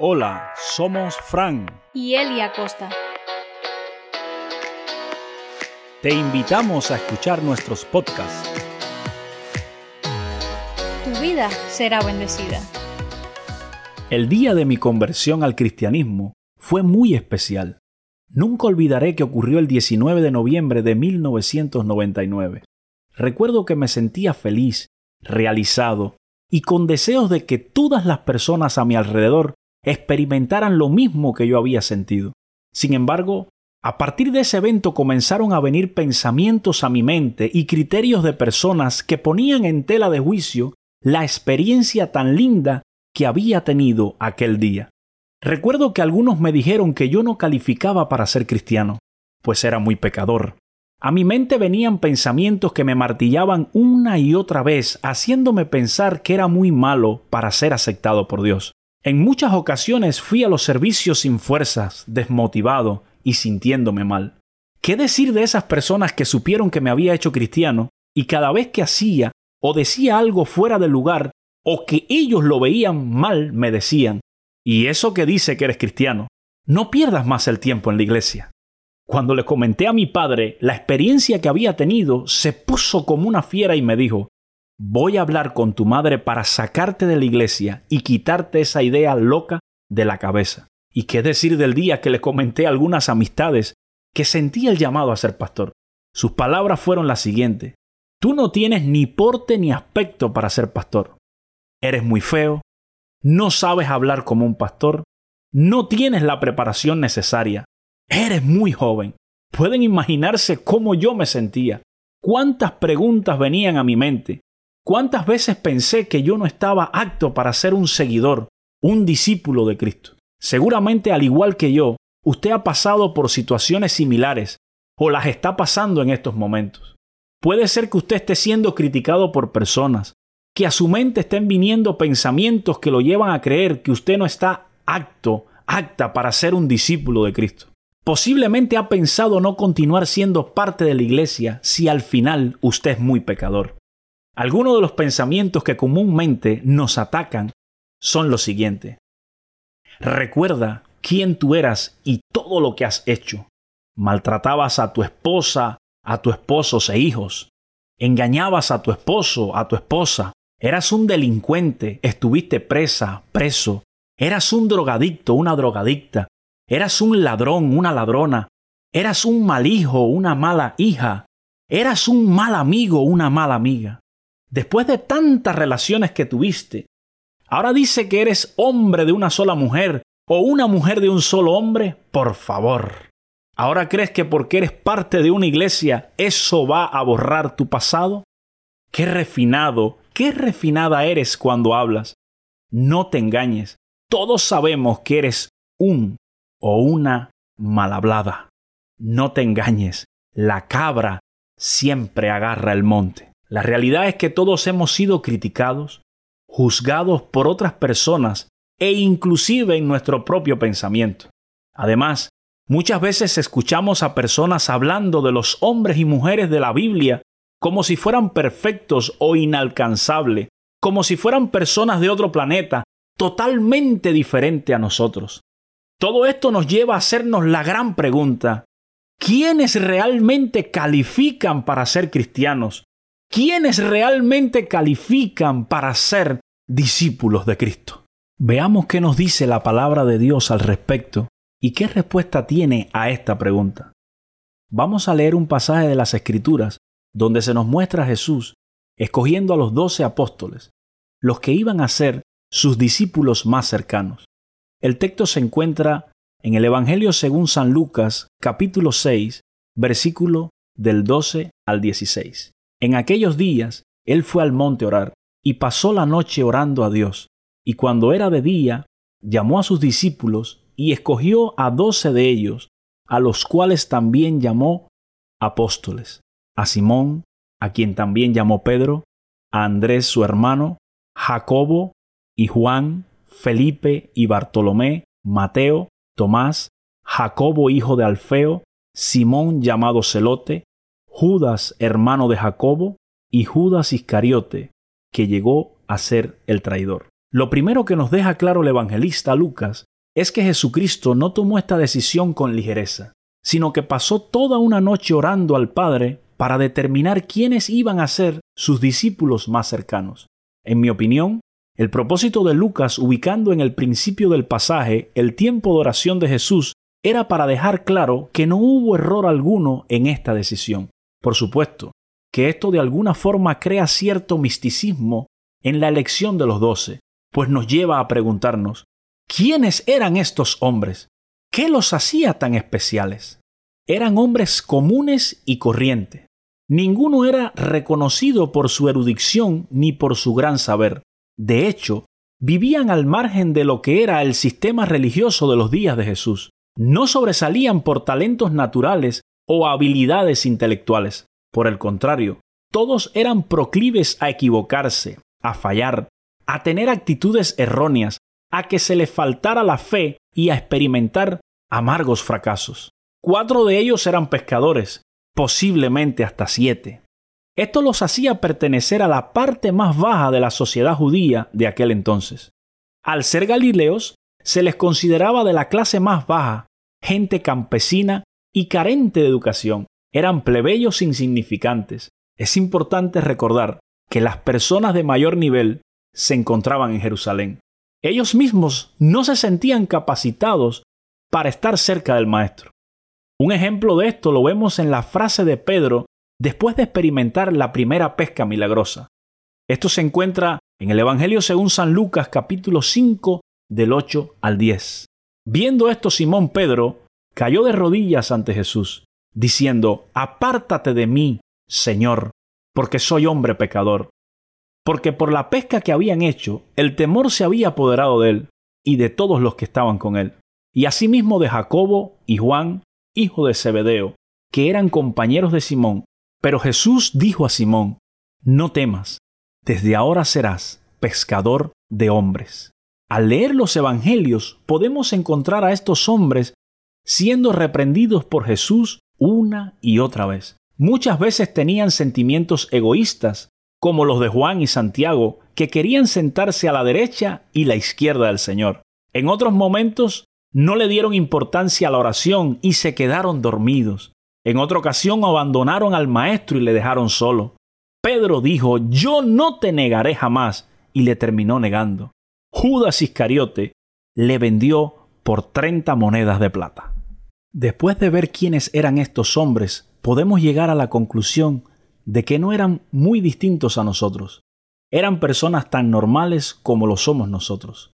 Hola, somos Fran y Eli Acosta. Te invitamos a escuchar nuestros podcasts. Tu vida será bendecida. El día de mi conversión al cristianismo fue muy especial. Nunca olvidaré que ocurrió el 19 de noviembre de 1999. Recuerdo que me sentía feliz, realizado y con deseos de que todas las personas a mi alrededor experimentaran lo mismo que yo había sentido. Sin embargo, a partir de ese evento comenzaron a venir pensamientos a mi mente y criterios de personas que ponían en tela de juicio la experiencia tan linda que había tenido aquel día. Recuerdo que algunos me dijeron que yo no calificaba para ser cristiano, pues era muy pecador. A mi mente venían pensamientos que me martillaban una y otra vez, haciéndome pensar que era muy malo para ser aceptado por Dios. En muchas ocasiones fui a los servicios sin fuerzas, desmotivado y sintiéndome mal. ¿Qué decir de esas personas que supieron que me había hecho cristiano y cada vez que hacía o decía algo fuera de lugar o que ellos lo veían mal me decían, y eso que dice que eres cristiano, no pierdas más el tiempo en la iglesia. Cuando le comenté a mi padre la experiencia que había tenido, se puso como una fiera y me dijo, voy a hablar con tu madre para sacarte de la iglesia y quitarte esa idea loca de la cabeza. ¿Y qué decir del día que le comenté a algunas amistades que sentía el llamado a ser pastor? Sus palabras fueron las siguientes. Tú no tienes ni porte ni aspecto para ser pastor. Eres muy feo, no sabes hablar como un pastor, no tienes la preparación necesaria, eres muy joven. Pueden imaginarse cómo yo me sentía, cuántas preguntas venían a mi mente, ¿Cuántas veces pensé que yo no estaba apto para ser un seguidor, un discípulo de Cristo? Seguramente al igual que yo, usted ha pasado por situaciones similares o las está pasando en estos momentos. Puede ser que usted esté siendo criticado por personas, que a su mente estén viniendo pensamientos que lo llevan a creer que usted no está apto, acta para ser un discípulo de Cristo. Posiblemente ha pensado no continuar siendo parte de la iglesia si al final usted es muy pecador. Algunos de los pensamientos que comúnmente nos atacan son los siguientes. Recuerda quién tú eras y todo lo que has hecho. Maltratabas a tu esposa, a tu esposo e hijos. Engañabas a tu esposo, a tu esposa. Eras un delincuente, estuviste presa, preso. Eras un drogadicto, una drogadicta. Eras un ladrón, una ladrona. Eras un mal hijo, una mala hija. Eras un mal amigo, una mala amiga después de tantas relaciones que tuviste, ahora dice que eres hombre de una sola mujer o una mujer de un solo hombre, por favor. ¿Ahora crees que porque eres parte de una iglesia eso va a borrar tu pasado? Qué refinado, qué refinada eres cuando hablas. No te engañes. Todos sabemos que eres un o una malhablada. No te engañes. La cabra siempre agarra el monte. La realidad es que todos hemos sido criticados, juzgados por otras personas e inclusive en nuestro propio pensamiento. Además, muchas veces escuchamos a personas hablando de los hombres y mujeres de la Biblia como si fueran perfectos o inalcanzables, como si fueran personas de otro planeta, totalmente diferente a nosotros. Todo esto nos lleva a hacernos la gran pregunta, ¿quiénes realmente califican para ser cristianos? ¿Quiénes realmente califican para ser discípulos de Cristo? Veamos qué nos dice la palabra de Dios al respecto y qué respuesta tiene a esta pregunta. Vamos a leer un pasaje de las Escrituras donde se nos muestra a Jesús escogiendo a los doce apóstoles, los que iban a ser sus discípulos más cercanos. El texto se encuentra en el Evangelio según San Lucas, capítulo 6, versículo del 12 al 16. En aquellos días él fue al monte orar y pasó la noche orando a Dios, y cuando era de día, llamó a sus discípulos y escogió a doce de ellos, a los cuales también llamó apóstoles, a Simón, a quien también llamó Pedro, a Andrés su hermano, Jacobo y Juan, Felipe y Bartolomé, Mateo, Tomás, Jacobo hijo de Alfeo, Simón llamado Celote, Judas, hermano de Jacobo, y Judas Iscariote, que llegó a ser el traidor. Lo primero que nos deja claro el evangelista Lucas es que Jesucristo no tomó esta decisión con ligereza, sino que pasó toda una noche orando al Padre para determinar quiénes iban a ser sus discípulos más cercanos. En mi opinión, el propósito de Lucas ubicando en el principio del pasaje el tiempo de oración de Jesús era para dejar claro que no hubo error alguno en esta decisión. Por supuesto, que esto de alguna forma crea cierto misticismo en la elección de los doce, pues nos lleva a preguntarnos, ¿quiénes eran estos hombres? ¿Qué los hacía tan especiales? Eran hombres comunes y corrientes. Ninguno era reconocido por su erudición ni por su gran saber. De hecho, vivían al margen de lo que era el sistema religioso de los días de Jesús. No sobresalían por talentos naturales o habilidades intelectuales. Por el contrario, todos eran proclives a equivocarse, a fallar, a tener actitudes erróneas, a que se les faltara la fe y a experimentar amargos fracasos. Cuatro de ellos eran pescadores, posiblemente hasta siete. Esto los hacía pertenecer a la parte más baja de la sociedad judía de aquel entonces. Al ser galileos, se les consideraba de la clase más baja, gente campesina y carente de educación. Eran plebeyos insignificantes. Es importante recordar que las personas de mayor nivel se encontraban en Jerusalén. Ellos mismos no se sentían capacitados para estar cerca del Maestro. Un ejemplo de esto lo vemos en la frase de Pedro después de experimentar la primera pesca milagrosa. Esto se encuentra en el Evangelio según San Lucas capítulo 5 del 8 al 10. Viendo esto Simón Pedro cayó de rodillas ante Jesús, diciendo, Apártate de mí, Señor, porque soy hombre pecador. Porque por la pesca que habían hecho, el temor se había apoderado de él y de todos los que estaban con él, y asimismo de Jacobo y Juan, hijo de Zebedeo, que eran compañeros de Simón. Pero Jesús dijo a Simón, No temas, desde ahora serás pescador de hombres. Al leer los Evangelios podemos encontrar a estos hombres siendo reprendidos por Jesús una y otra vez. Muchas veces tenían sentimientos egoístas, como los de Juan y Santiago, que querían sentarse a la derecha y la izquierda del Señor. En otros momentos no le dieron importancia a la oración y se quedaron dormidos. En otra ocasión abandonaron al Maestro y le dejaron solo. Pedro dijo, yo no te negaré jamás, y le terminó negando. Judas Iscariote le vendió por treinta monedas de plata. Después de ver quiénes eran estos hombres, podemos llegar a la conclusión de que no eran muy distintos a nosotros. Eran personas tan normales como lo somos nosotros.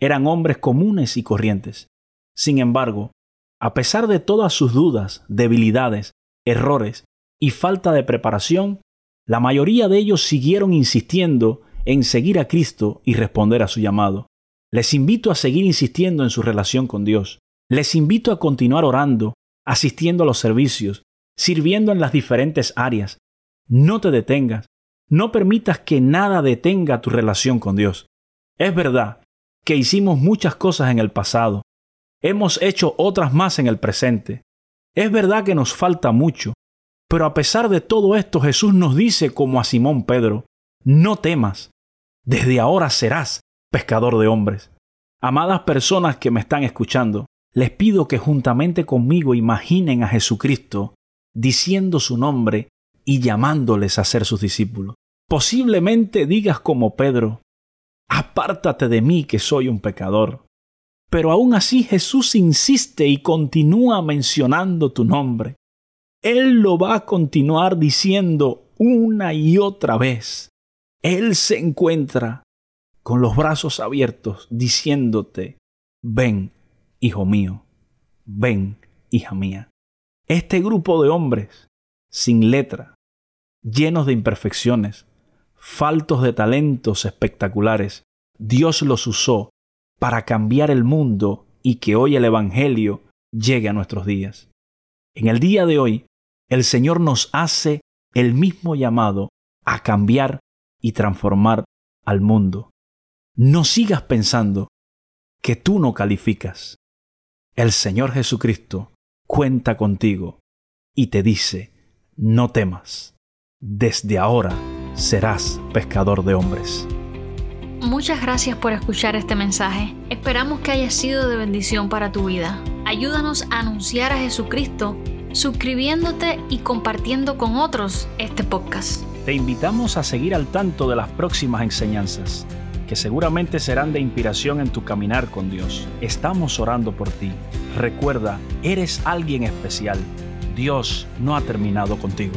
Eran hombres comunes y corrientes. Sin embargo, a pesar de todas sus dudas, debilidades, errores y falta de preparación, la mayoría de ellos siguieron insistiendo en seguir a Cristo y responder a su llamado. Les invito a seguir insistiendo en su relación con Dios. Les invito a continuar orando, asistiendo a los servicios, sirviendo en las diferentes áreas. No te detengas. No permitas que nada detenga tu relación con Dios. Es verdad que hicimos muchas cosas en el pasado. Hemos hecho otras más en el presente. Es verdad que nos falta mucho. Pero a pesar de todo esto Jesús nos dice como a Simón Pedro, no temas. Desde ahora serás pescador de hombres. Amadas personas que me están escuchando, les pido que juntamente conmigo imaginen a Jesucristo diciendo su nombre y llamándoles a ser sus discípulos. Posiblemente digas como Pedro, apártate de mí que soy un pecador. Pero aún así Jesús insiste y continúa mencionando tu nombre. Él lo va a continuar diciendo una y otra vez. Él se encuentra con los brazos abiertos diciéndote, ven hijo mío, ven, hija mía. Este grupo de hombres, sin letra, llenos de imperfecciones, faltos de talentos espectaculares, Dios los usó para cambiar el mundo y que hoy el Evangelio llegue a nuestros días. En el día de hoy, el Señor nos hace el mismo llamado a cambiar y transformar al mundo. No sigas pensando que tú no calificas, el Señor Jesucristo cuenta contigo y te dice, no temas, desde ahora serás pescador de hombres. Muchas gracias por escuchar este mensaje. Esperamos que haya sido de bendición para tu vida. Ayúdanos a anunciar a Jesucristo suscribiéndote y compartiendo con otros este podcast. Te invitamos a seguir al tanto de las próximas enseñanzas, que seguramente serán de inspiración en tu caminar con Dios. Estamos orando por ti. Recuerda, eres alguien especial. Dios no ha terminado contigo.